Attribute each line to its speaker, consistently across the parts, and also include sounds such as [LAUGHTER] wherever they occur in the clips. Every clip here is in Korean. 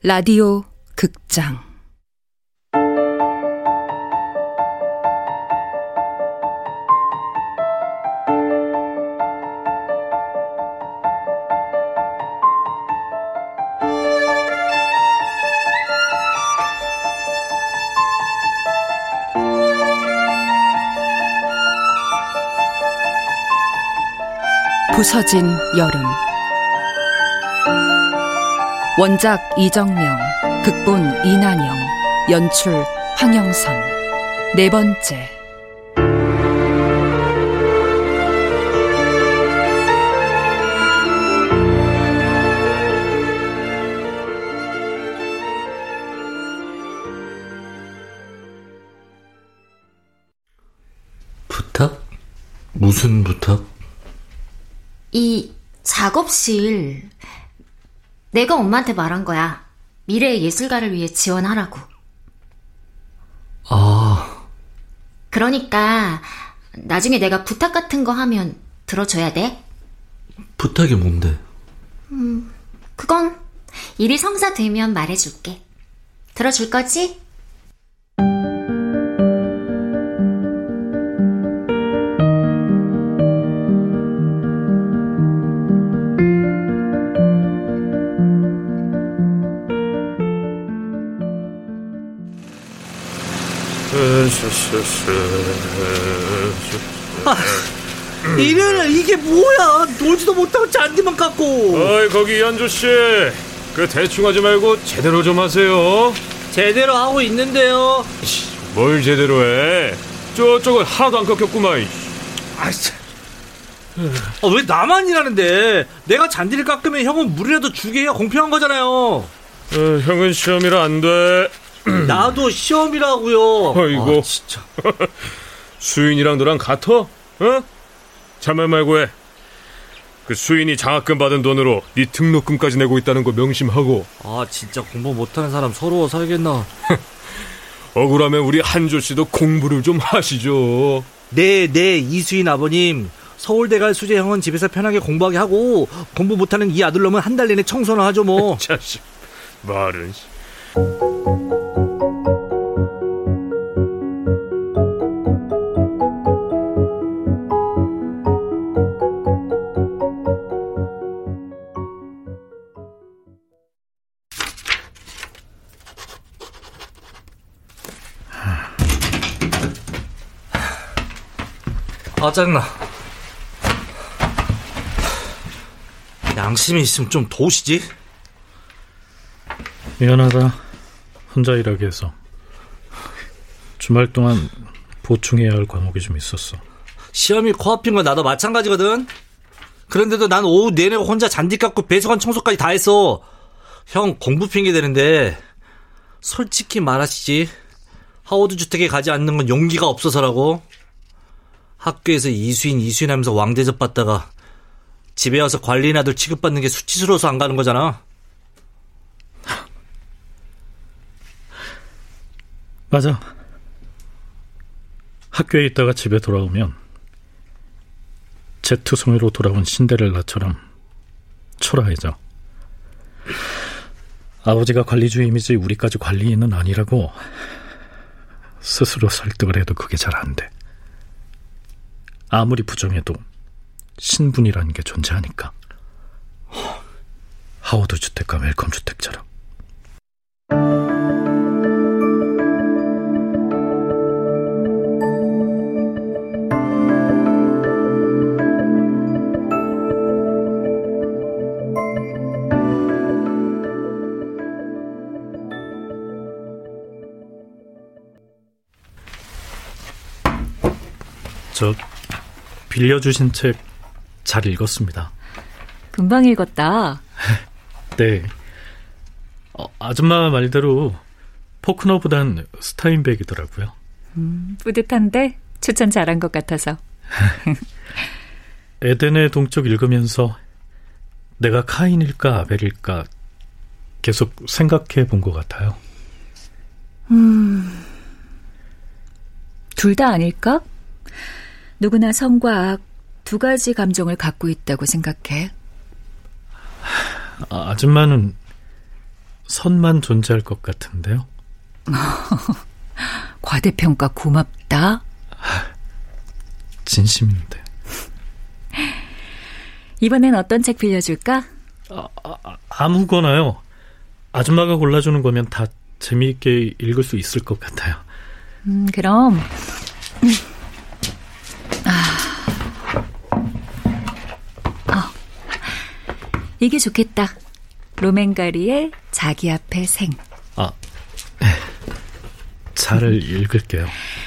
Speaker 1: 라디오 극장. 부서진 여름 원작 이정명 극본 이난영 연출 황영선 네 번째
Speaker 2: 부탁? 무슨 부탁?
Speaker 3: 이 작업실 내가 엄마한테 말한 거야. 미래의 예술가를 위해 지원하라고.
Speaker 2: 아,
Speaker 3: 그러니까 나중에 내가 부탁 같은 거 하면 들어줘야 돼.
Speaker 2: 부탁이 뭔데?
Speaker 3: 그건 일이 성사되면 말해줄게. 들어줄 거지?
Speaker 4: 일요일날 이게 뭐야? 놀지도 못하고 잔디만 깎고.
Speaker 5: 어이 거기 연조 씨, 그 대충 하지 말고 제대로 좀 하세요.
Speaker 4: 제대로 하고 있는데요.
Speaker 5: 뭘 제대로 해? 저쪽은 하나도 안 깎였구만.
Speaker 4: 아, 참. 아, 왜 나만 일하는데? 내가 잔디를 깎으면 형은 물이라도 주게 해야 공평한 거잖아요.
Speaker 5: 어, 형은 시험이라 안 돼. [CLEARS THROAT]
Speaker 4: 나도 시험이라고요.
Speaker 5: 아이고.
Speaker 4: 아, 진짜. [LAUGHS]
Speaker 5: 수인이랑 너랑 같아? 어? 참말 말고 해. 그 수인이 장학금 받은 돈으로 네 등록금까지 내고 있다는 거 명심하고
Speaker 4: 아, 진짜 공부 못하는 사람 서러워 살겠나? [LAUGHS]
Speaker 5: 억울하면 우리 한조 씨도 공부를 좀 하시죠.
Speaker 4: 네, 네, 이수인 아버님. 서울대 갈 수재 형은 집에서 편하게 공부하게 하고 공부 못하는 이 아들놈은 한 달 내내 청소나 하죠 뭐. [LAUGHS]
Speaker 5: 자식 말은.
Speaker 4: 짜증나. 양심이 있으면 좀 도우시지.
Speaker 6: 미안하다. 혼자 일하게 해서. 주말 동안 보충해야 할 과목이 좀 있었어.
Speaker 4: 시험이 코앞인 건 나도 마찬가지거든. 그런데도 난 오후 내내 혼자 잔디 깎고 배수관 청소까지 다 했어. 형 공부 핑계 대는데 솔직히 말하시지. 하워드 주택에 가지 않는 건 용기가 없어서라고. 학교에서 이수인 이수인 하면서 왕대접 받다가 집에 와서 관리인 아들 취급받는 게 수치스러워서 안 가는 거잖아.
Speaker 6: 맞아. 학교에 있다가 집에 돌아오면 제투성이로 돌아온 신데렐라처럼 초라해져. 아버지가 관리주임이지 우리까지 관리인은 아니라고 스스로 설득을 해도 그게 잘 안 돼. 아무리 부정해도 신분이라는 게 존재하니까. 하워드 주택과 웰컴 주택처럼. 저 빌려주신 책 잘 읽었습니다.
Speaker 1: 금방 읽었다. [LAUGHS]
Speaker 6: 네. 어, 아줌마 말대로 포크너보단 스타인백이더라고요.
Speaker 1: 뿌듯한데 추천 잘한 것 같아서. [LAUGHS]
Speaker 6: 에덴의 동쪽 읽으면서 내가 카인일까 아벨일까 계속 생각해 본 것 같아요.
Speaker 1: 둘다 아닐까? 누구나 성과 악 두 가지 감정을 갖고 있다고 생각해.
Speaker 6: 아, 아줌마는 선만 존재할 것 같은데요. [LAUGHS]
Speaker 1: 과대평가 고맙다. [LAUGHS]
Speaker 6: 진심인데.
Speaker 1: 이번엔 어떤 책 빌려줄까?
Speaker 6: 아무거나요. 아줌마가 골라주는 거면 다 재미있게 읽을 수 있을 것 같아요.
Speaker 1: 음, 그럼. 이게 좋겠다. 로맨가리의 자기 앞에 생.
Speaker 6: 아, [LAUGHS] 잘 읽을게요.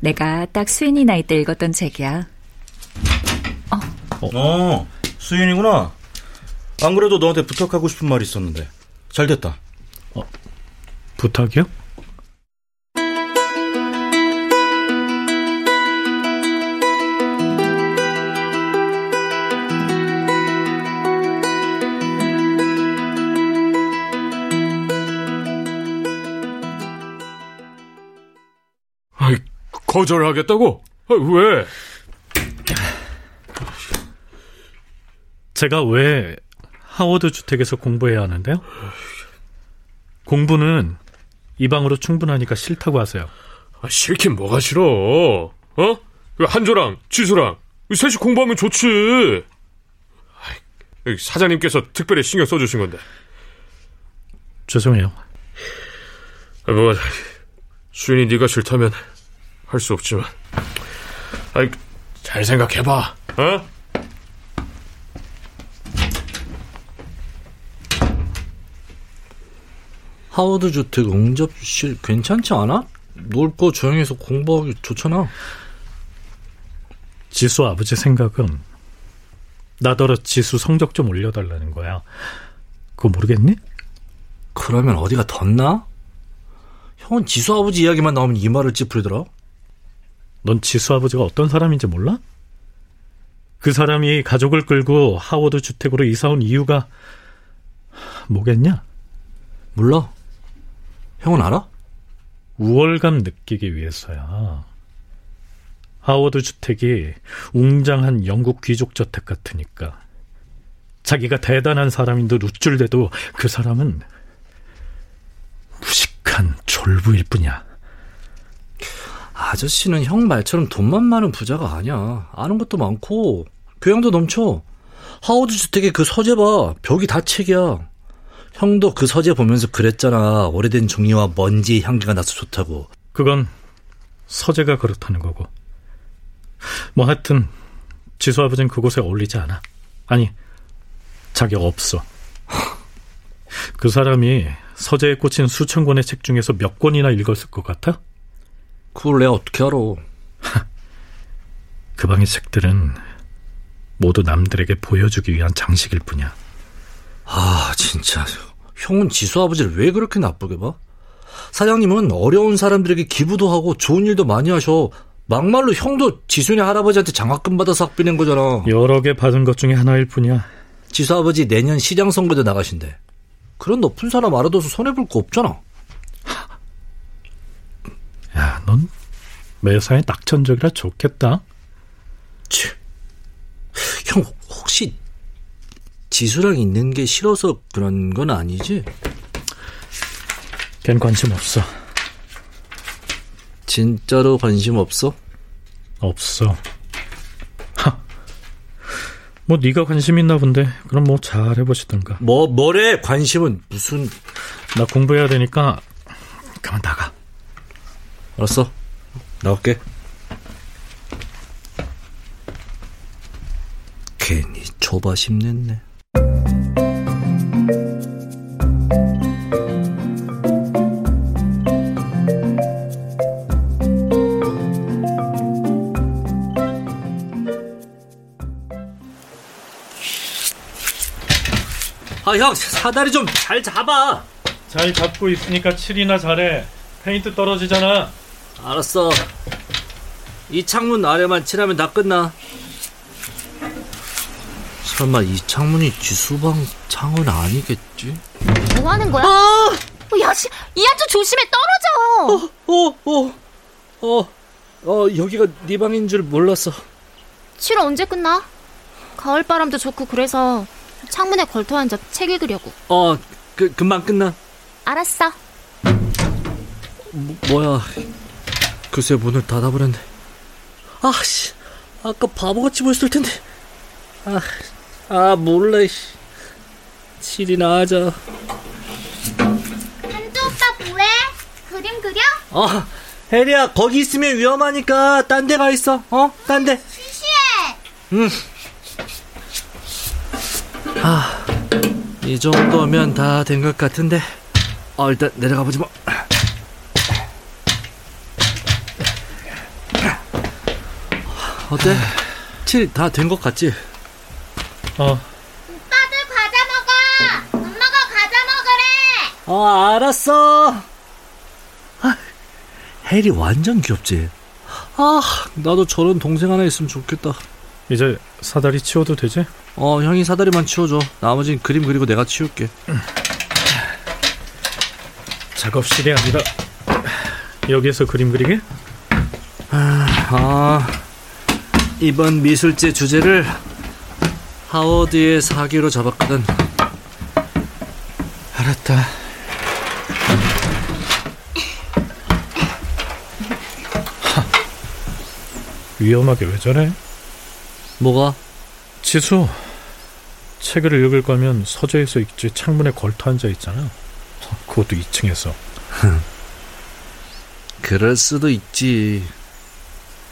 Speaker 1: 내가 딱 수인이 나이 때 읽었던 책이야.
Speaker 7: 어, 수인이구나. 안 그래도 너한테 부탁하고 싶은 말이 있었는데. 잘 됐다.
Speaker 6: 부탁이요?
Speaker 5: 아이, 거절하겠다고? 아, 왜?
Speaker 6: 제가 왜 하워드 주택에서 공부해야 하는데요? 공부는 이 방으로 충분하니까 싫다고 하세요.
Speaker 5: 아, 싫긴 뭐가 싫어. 어? 그 한조랑 지수랑 셋이 공부하면 좋지. 사장님께서 특별히 신경 써주신 건데.
Speaker 6: 죄송해요.
Speaker 5: 아, 뭐 수인이 네가 싫다면 할 수 없지만. 아이, 잘 생각해봐. 어?
Speaker 4: 하워드 주택 응접실 괜찮지 않아? 넓고 조용해서 공부하기 좋잖아.
Speaker 6: 지수 아버지 생각은 나더러 지수 성적 좀 올려달라는 거야. 그거 모르겠니?
Speaker 4: 그러면 어디가 덧나? 형은 지수 아버지 이야기만 나오면 이 말을 찌푸리더라.
Speaker 6: 넌 지수 아버지가 어떤 사람인지 몰라? 그 사람이 가족을 끌고 하워드 주택으로 이사 온 이유가 뭐겠냐?
Speaker 4: 몰라. 형은 알아?
Speaker 6: 우월감 느끼기 위해서야. 하워드 주택이 웅장한 영국 귀족 저택 같으니까. 자기가 대단한 사람인 듯 우쭐대도 그 사람은 무식한 졸부일 뿐이야.
Speaker 4: 아저씨는 형 말처럼 돈만 많은 부자가 아니야. 아는 것도 많고 교양도 넘쳐. 하워드 주택의 그 서재 봐. 벽이 다 책이야. 형도 그 서재 보면서 그랬잖아. 오래된 종이와 먼지 향기가 나서 좋다고.
Speaker 6: 그건 서재가 그렇다는 거고. 뭐 하여튼 지수 아버지는 그곳에 어울리지 않아. 아니 자격 없어. 그 사람이 서재에 꽂힌 수천 권의 책 중에서 몇 권이나 읽었을 것 같아?
Speaker 4: 그걸 내가 어떻게 알아? [LAUGHS]
Speaker 6: 그 방의 책들은 모두 남들에게 보여주기 위한 장식일 뿐이야.
Speaker 4: 아, 진짜. 형은 지수 아버지를 왜 그렇게 나쁘게 봐? 사장님은 어려운 사람들에게 기부도 하고 좋은 일도 많이 하셔. 막말로 형도 지순이 할아버지한테 장학금 받아서 학비 낸 거잖아.
Speaker 6: 여러 개 받은 것 중에 하나일 뿐이야.
Speaker 4: 지수 아버지 내년 시장 선거도 나가신대. 그런 높은 사람 알아둬서 손해볼 거 없잖아.
Speaker 6: 야, 넌 매사에 낙천적이라 좋겠다.
Speaker 4: 치. 형 혹시 지수랑 있는 게 싫어서 그런 건 아니지?
Speaker 6: 걘 관심 없어.
Speaker 4: 진짜로 관심 없어?
Speaker 6: 없어. 하. 뭐 네가 관심 있나 본데. 그럼 뭐 잘 해보시든가.
Speaker 4: 뭐 뭐래 관심은 무슨
Speaker 6: 나 공부해야 되니까 그만 나가.
Speaker 4: 알았어 나올게 괜히 조바심 냈네 아 형 사다리 좀 잘 잡아
Speaker 6: 잘 잡고 있으니까 칠이나 잘해. 페인트 떨어지잖아.
Speaker 4: 알았어. 이 창문 아래만 칠하면 다 끝나. 설마 이 창문이 지수방 창은 아니겠지?
Speaker 3: 뭐 하는 거야?
Speaker 4: 아!
Speaker 3: 어, 야, 씨, 이한주 조심해 떨어져.
Speaker 4: 어, 어, 어, 어, 여기가 네 방인 줄 몰랐어.
Speaker 3: 칠 언제 끝나? 가을 바람도 좋고 그래서 창문에 걸터 앉아 책 읽으려고.
Speaker 4: 어, 그 금방 끝나.
Speaker 3: 알았어.
Speaker 4: 뭐, 뭐야. 글쎄 문을 닫아버렸네. 아씨, 아까 바보같이 보였을 텐데. 아, 아 몰라. 씨. 칠이나 하자.
Speaker 3: 한주 오빠 뭐해? 그림 그려?
Speaker 4: 아, 혜리야 거기 있으면 위험하니까 딴 데 가 있어. 어, 딴 데.
Speaker 3: 시시해.
Speaker 4: 응. 아, 이 정도면 다 된 것 같은데. 어, 일단 내려가 보지 뭐. 어때? 칠 다 된 것 같지?
Speaker 6: 어,
Speaker 3: 오빠들 과자 먹어. 엄마가 과자 먹으래.
Speaker 4: 어, 알았어. 아, 혜리 완전 귀엽지? 아, 나도 저런 동생 하나 있으면 좋겠다.
Speaker 6: 이제 사다리 치워도 되지?
Speaker 4: 어, 형이 사다리만 치워줘. 나머진 그림 그리고 내가 치울게.
Speaker 6: 작업실이 아니라 여기에서 그림 그리게?
Speaker 4: 아, 이번 미술제 주제를 하워드의 사기로 잡았거든. 알았다.
Speaker 6: 위험하게 왜 저래?
Speaker 4: 뭐가?
Speaker 6: 지수, 책을 읽을 거면 서재에서 읽지 창문에 걸터 앉아 있잖아. 그것도 2층에서.
Speaker 4: 그럴 수도 있지.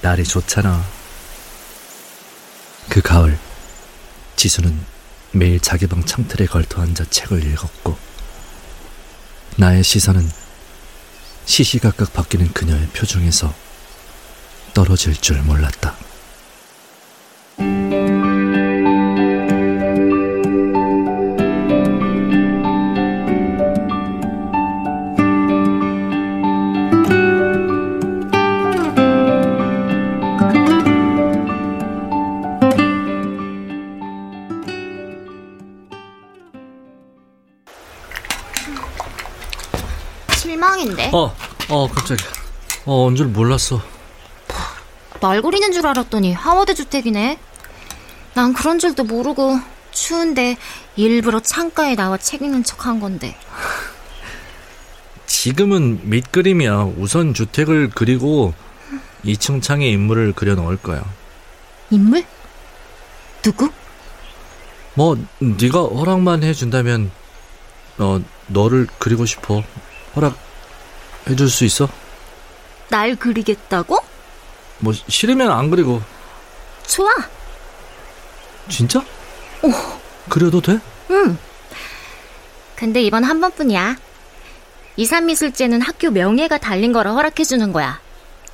Speaker 4: 날이 좋잖아. 그 가을, 지수는 매일 자기 방 창틀에 걸터 앉아 책을 읽었고, 나의 시선은 시시각각 바뀌는 그녀의 표정에서 떨어질 줄 몰랐다. 어, 어, 깜짝이야. 어, 온 줄 몰랐어.
Speaker 3: 날 그리는 줄 알았더니 하워드 주택이네. 난 그런 줄도 모르고 추운데 일부러 창가에 나와 책 읽는 척 한 건데.
Speaker 4: 지금은 밑그림이야. 우선 주택을 그리고 2층 창에 인물을 그려 넣을 거야.
Speaker 3: 인물? 누구?
Speaker 4: 뭐 네가 허락만 해준다면 어 너를 그리고 싶어. 허락 해줄 수 있어?
Speaker 3: 날 그리겠다고?
Speaker 4: 뭐 싫으면 안 그리고
Speaker 3: 좋아.
Speaker 4: 진짜? 그려도 돼?
Speaker 3: 응. 근데 이번 한 번뿐이야. 이산미술제는 학교 명예가 달린 거라 허락해주는 거야.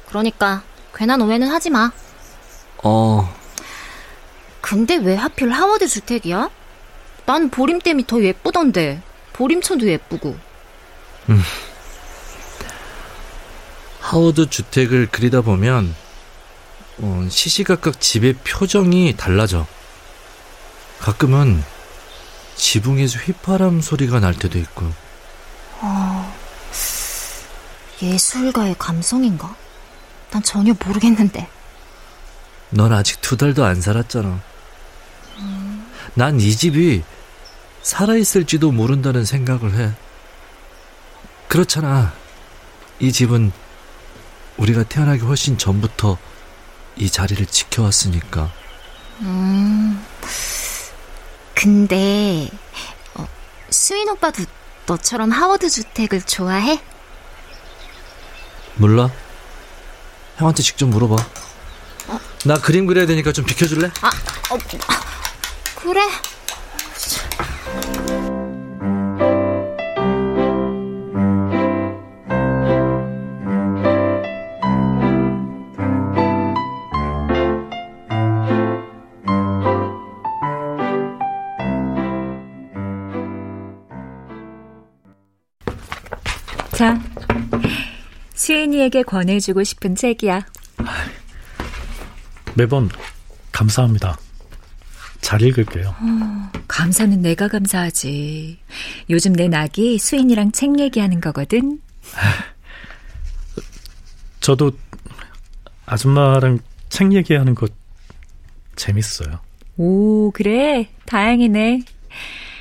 Speaker 3: 그러니까 괜한 오해는 하지 마.
Speaker 4: 어
Speaker 3: 근데 왜 하필 하워드 주택이야? 난 보림댐이 더 예쁘던데. 보림천도 예쁘고.
Speaker 4: 하워드 주택을 그리다 보면 어, 시시각각 집의 표정이 달라져. 가끔은 지붕에서 휘파람 소리가 날 때도 있고.
Speaker 3: 예술가의 감성인가? 난 전혀 모르겠는데.
Speaker 4: 넌 아직 두 달도 안 살았잖아. 난이 집이 살아있을지도 모른다는 생각을 해. 그렇잖아. 이 집은 우리가 태어나기 훨씬 전부터 이 자리를 지켜왔으니까.
Speaker 3: 음. 근데 어, 수인 오빠도 너처럼 하워드 주택을 좋아해?
Speaker 4: 몰라? 형한테 직접 물어봐. 나 그림 그려야 되니까 좀 비켜줄래?
Speaker 3: 아, 어, 아, 그래.
Speaker 1: 수인이에게 권해주고 싶은 책이야.
Speaker 6: 매번 감사합니다. 잘 읽을게요.
Speaker 1: 감사는 내가 감사하지. 요즘 내 낙이 수인이랑 책 얘기하는 거거든. [LAUGHS]
Speaker 6: 저도 아줌마랑 책 얘기하는 거 재밌어요.
Speaker 1: 오, 그래. 다행이네.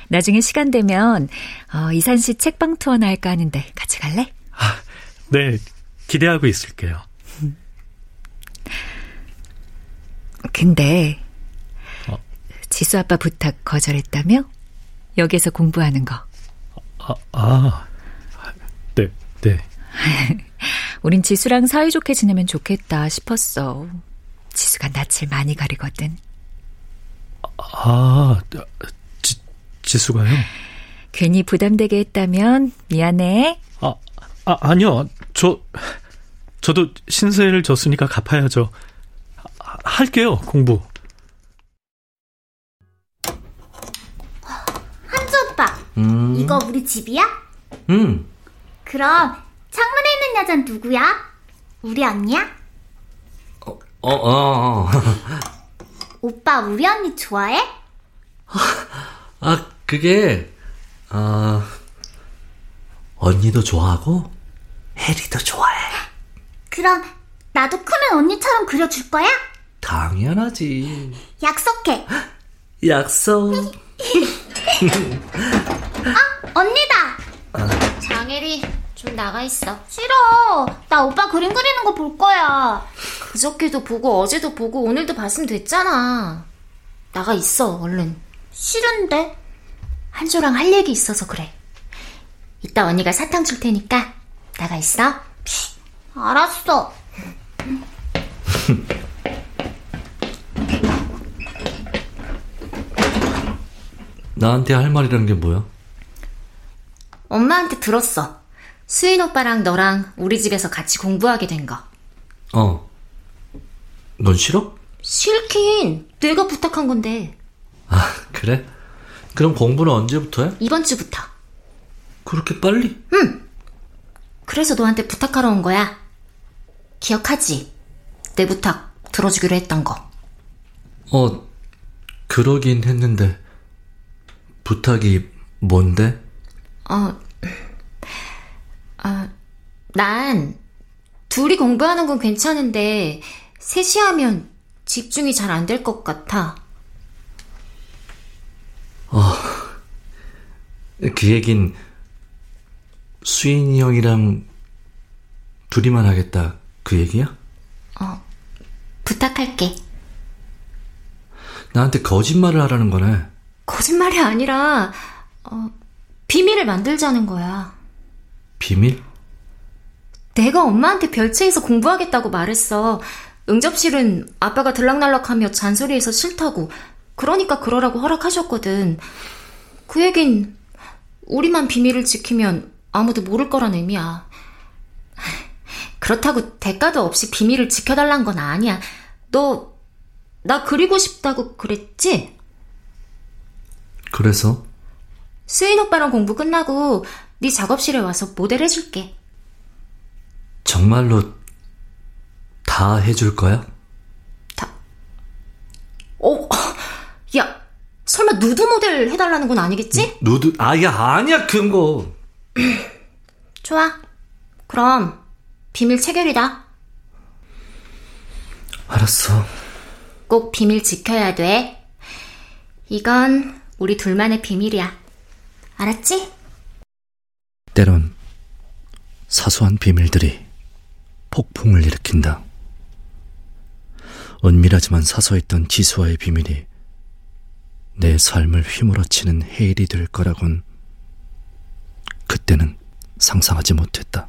Speaker 1: 나중에 시간 되면 어, 이산 씨 책방 투어나 할까 하는데 같이 갈래?
Speaker 6: 아, 네, 기대하고 있을게요.
Speaker 1: 근데
Speaker 6: 어?
Speaker 1: 지수 아빠 부탁 거절했다며? 여기서 공부하는 거.
Speaker 6: 아, 아 네, 네. [LAUGHS]
Speaker 1: 우린 지수랑 사이좋게 지내면 좋겠다 싶었어. 지수가 낯을 많이 가리거든.
Speaker 6: 아, 지, 지수가요?
Speaker 1: 괜히 부담되게 했다면 미안해.
Speaker 6: 아, 아, 아니요. 저, 저도 신세를 졌으니까 갚아야죠. 아, 할게요, 공부.
Speaker 8: 한주 오빠,
Speaker 4: 음,
Speaker 8: 이거 우리 집이야?
Speaker 4: 음,
Speaker 8: 그럼 창문에 있는 여잔 누구야? 우리 언니야?
Speaker 4: 어, 어, 어. [LAUGHS]
Speaker 8: 오빠 우리 언니 좋아해? [LAUGHS]
Speaker 4: 아, 그게, 아, 언니도 좋아하고, 해리도 좋아해.
Speaker 8: 그럼 나도 크면 언니처럼 그려줄 거야?
Speaker 4: 당연하지.
Speaker 8: 약속해. [GASPS]
Speaker 4: 약속. [LAUGHS]
Speaker 8: 언니다.
Speaker 3: 장혜리, 좀 나가 있어.
Speaker 8: 싫어. 나 오빠 그림 그리는 거 볼 거야.
Speaker 3: 그저께도 보고 어제도 보고 오늘도 봤으면 됐잖아. 나가 있어, 얼른.
Speaker 8: 싫은데.
Speaker 3: 한조랑 할 얘기 있어서 그래. 이따 언니가 사탕 줄 테니까 나가 있어.
Speaker 8: 알았어. [LAUGHS]
Speaker 4: 나한테 할 말이란 게 뭐야?
Speaker 3: 엄마한테 들었어. 수인 오빠랑 너랑 우리 집에서 같이 공부하게 된 거.
Speaker 4: 어. 넌 싫어?
Speaker 3: 싫긴. 내가 부탁한 건데.
Speaker 4: 아, 그래? 그럼 공부는 언제부터 해?
Speaker 3: 이번 주부터.
Speaker 4: 그렇게 빨리?
Speaker 3: 그래서 너한테 부탁하러 온 거야. 기억하지? 내 부탁 들어주기로 했던 거.
Speaker 4: 어, 그러긴 했는데, 부탁이 뭔데?
Speaker 3: 어, 아, 난 둘이 공부하는 건 괜찮은데 셋이 하면 집중이 잘 안 될 것 같아.
Speaker 4: 그 얘긴 수인이 형이랑 둘이만 하겠다 그 얘기야?
Speaker 3: 부탁할게.
Speaker 4: 나한테 거짓말을 하라는 거네.
Speaker 3: 거짓말이 아니라 어, 비밀을 만들자는 거야.
Speaker 4: 비밀?
Speaker 3: 내가 엄마한테 별채에서 공부하겠다고 말했어. 응접실은 아빠가 들락날락하며 잔소리해서 싫다고. 그러니까 그러라고 허락하셨거든. 그 얘긴 우리만 비밀을 지키면 아무도 모를 거란 의미야. 그렇다고 대가도 없이 비밀을 지켜달란 건 아니야. 너, 나 그리고 싶다고 그랬지?
Speaker 4: 그래서?
Speaker 3: 수인 오빠랑 공부 끝나고 네 작업실에 와서 모델 해줄게.
Speaker 4: 정말로 다 해줄 거야?
Speaker 3: 어, [LAUGHS] 야, 설마 누드 모델 해달라는 건 아니겠지?
Speaker 4: 누드, 아야, 아니야, 그런 거. [CLEARS THROAT]
Speaker 3: 좋아. 그럼 비밀 체결이다.
Speaker 4: 알았어.
Speaker 3: 꼭 비밀 지켜야 돼. 이건 우리 둘만의 비밀이야. 알았지?
Speaker 4: 때론 사소한 비밀들이 폭풍을 일으킨다. 은밀하지만 사소했던 지수와의 비밀이 내 삶을 휘몰아치는 해일이 될 거라곤 그때는 상상하지 못했다.